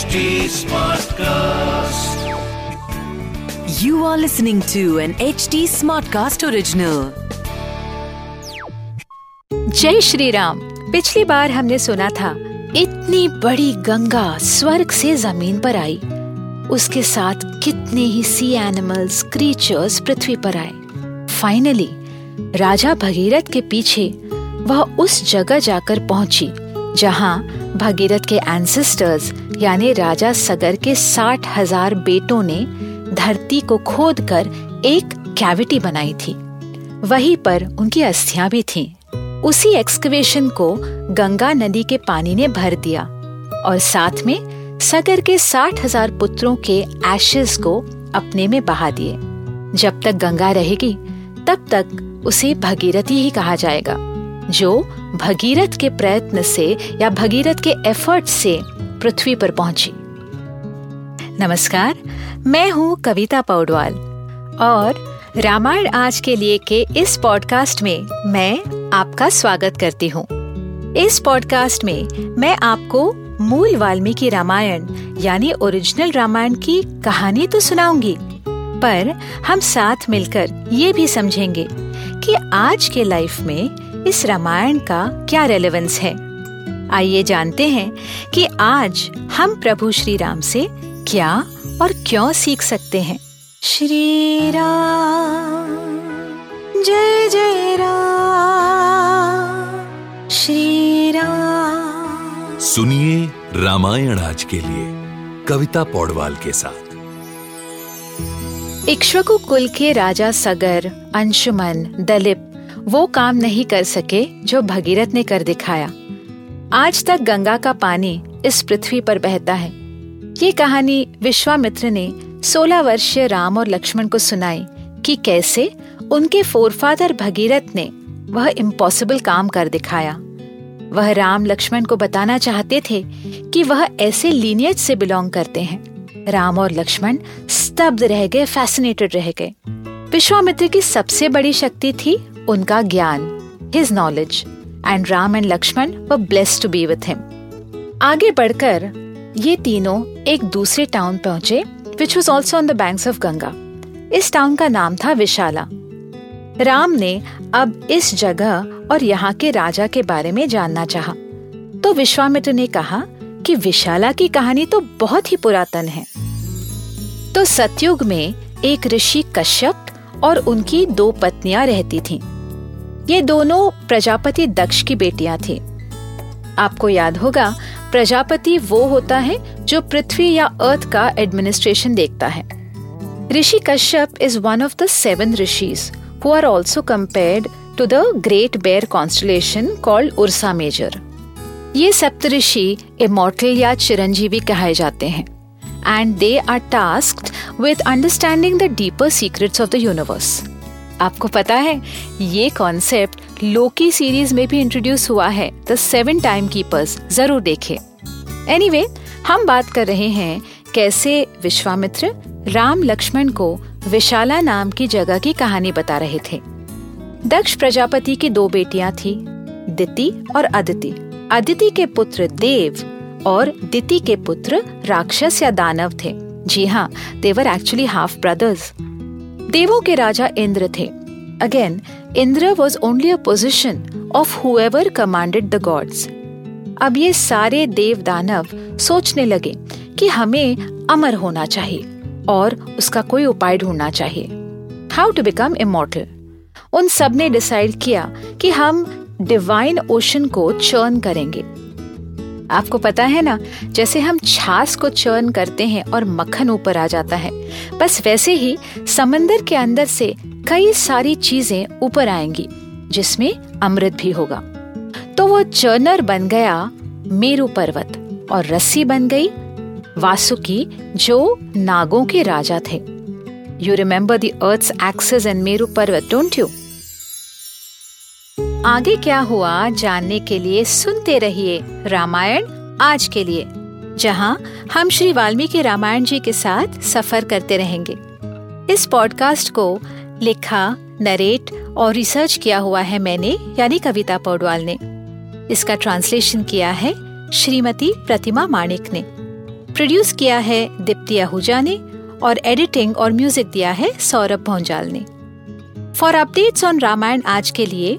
HD Smartcast. You are listening to an HD Smartcast original. जय श्री राम पिछली बार हमने सुना था इतनी बड़ी गंगा स्वर्ग से ज़मीन पर आई उसके साथ कितने ही सी एनिमल्स क्रीचर्स पृथ्वी पर आए फाइनली राजा भगीरथ के पीछे वह उस जगह जाकर पहुँची जहाँ भगीरथ के एंसेस्टर्स यानी राजा सगर के साठ हज़ार बेटों ने धरती को खोद कर एक कैविटी बनाई थी वहीं पर उनकी अस्थियाँ भी थीं। उसी एक्सकवेशन को गंगा नदी के पानी ने भर दिया और साथ में सगर के साठ हज़ार पुत्रों के एशेस को अपने में बहा दिए जब तक गंगा रहेगी, तब तक उसे भगीरथी ही कहा जाएगा, जो भगीरथ के प्रयत्न से या भगीरथ के एफर्ट से पृथ्वी पर पहुँची। नमस्कार, मैं हूँ कविता पौडवाल और रामायण आज के लिए के इस पॉडकास्ट में मैं आपका स्वागत करती हूँ। इस पॉडकास्ट में मैं आपको मूल वाल्मीकि रामायण यानी ओरिजिनल रामायण की कहानी तो सुनाऊँगी, पर हम साथ मिलकर ये भी समझेंगे कि आज के लाइफ में इस रामायण का क्या रेलेवेंस है। आइए जानते हैं कि आज हम प्रभु श्री राम से क्या और क्यों सीख सकते हैं। श्री राम जय जय राम श्री राम सुनिए रामायण आज के लिए कविता पौडवाल के साथ। इक्ष्वाकु कुल के राजा सगर अंशुमन दलिप वो काम नहीं कर सके जो भगीरथ ने कर दिखाया। आज तक गंगा का पानी इस पृथ्वी पर बहता है। ये कहानी विश्वामित्र ने 16 वर्षीय राम और लक्ष्मण को सुनाई कि कैसे उनके फोरफादर भगीरथ ने वह इम्पॉसिबल काम कर दिखाया। वह राम लक्ष्मण को बताना चाहते थे कि वह ऐसे लीनियज से बिलोंग करते हैं। राम और लक्ष्मण स्तब्ध रह गए फैसिनेटेड रह गए। विश्वामित्र की सबसे बड़ी शक्ति थी उनका ज्ञान his knowledge and Ram and Lakshman were bless to be with him आगे बढ़कर ये तीनों एक दूसरे टाउन पहुँचे which was also on the banks of Ganga इस टाउन का नाम था विशाला राम ने अब इस जगह और यहाँ के राजा के बारे में जानना चाहा। तो विश्वामित्र ने कहा कि विशाला की कहानी तो बहुत ही पुरातन है तो सतयुग में एक ऋषि कश्यप और उनकी दो पत्नियाँ रहती थीं। ये दोनों प्रजापति दक्ष की बेटियाँ थी। आपको याद होगा, प्रजापति वो होता है जो पृथ्वी या अर्थ का एडमिनिस्ट्रेशन देखता है। Rishi Kashyap is one of the seven rishis who are also compared to the great bear constellation called Ursa Major ये सप्तऋषि इमोर्टल या चिरंजीवी कहे जाते हैं and they are tasked with understanding the deeper secrets of the universe आपको पता है ये कॉन्सेप्ट लोकी सीरीज़ में भी इंट्रोड्यूस हुआ है द सेवन टाइम कीपर्स ज़रूर देखें। एनीवे anyway, हम बात कर रहे हैं कैसे विश्वामित्र राम लक्ष्मण को विशाला नाम की जगह की कहानी बता रहे थे। दक्ष प्रजापति की दो बेटियाँ थी दिति और अदिति। अदिति के पुत्र देव और दिति के पुत्र राक्षस या दानव थे। जी हाँ देवर एक्चुअली हाफ़ ब्रदर्स देवों के राजा इंद्र थे। Again Indra was only a position of whoever commanded the gods अब ये सारे देव दानव सोचने लगे कि हमें अमर होना चाहिए और उसका कोई उपाय ढूंढना चाहिए। हाउ टू बिकम इमोर्टल उन सबने डिसाइड किया कि हम डिवाइन ओशन को चर्न करेंगे। आपको पता है ना, जैसे हम छाछ को चर्न करते हैं और मक्खन ऊपर आ जाता है, बस वैसे ही समंदर के अंदर से कई सारी चीज़ें ऊपर आएँगी, जिसमें अमृत भी होगा। तो वो चर्नर बन गया मेरु पर्वत और रस्सी बन गई वासुकी, जो नागों के राजा थे। You remember the earth axis and Meru Parvat don't you आगे क्या हुआ जानने के लिए सुनते रहिए रामायण आज के लिए। जहाँ हम श्री वाल्मीकि रामायण जी के साथ सफ़र करते रहेंगे। इस पॉडकास्ट को लिखा, नरेट और रिसर्च किया हुआ है मैंने, यानी कविता पौडवाल ने। इसका ट्रांसलेशन किया है श्रीमती प्रतिमा माणिक ने। प्रोड्यूस किया है दीप्ति आहूजा ने और एडिटिंग और म्यूज़िक दिया है सौरभ भोंजाल ने। फॉर अपडेट्स ऑन रामायण आज के लिए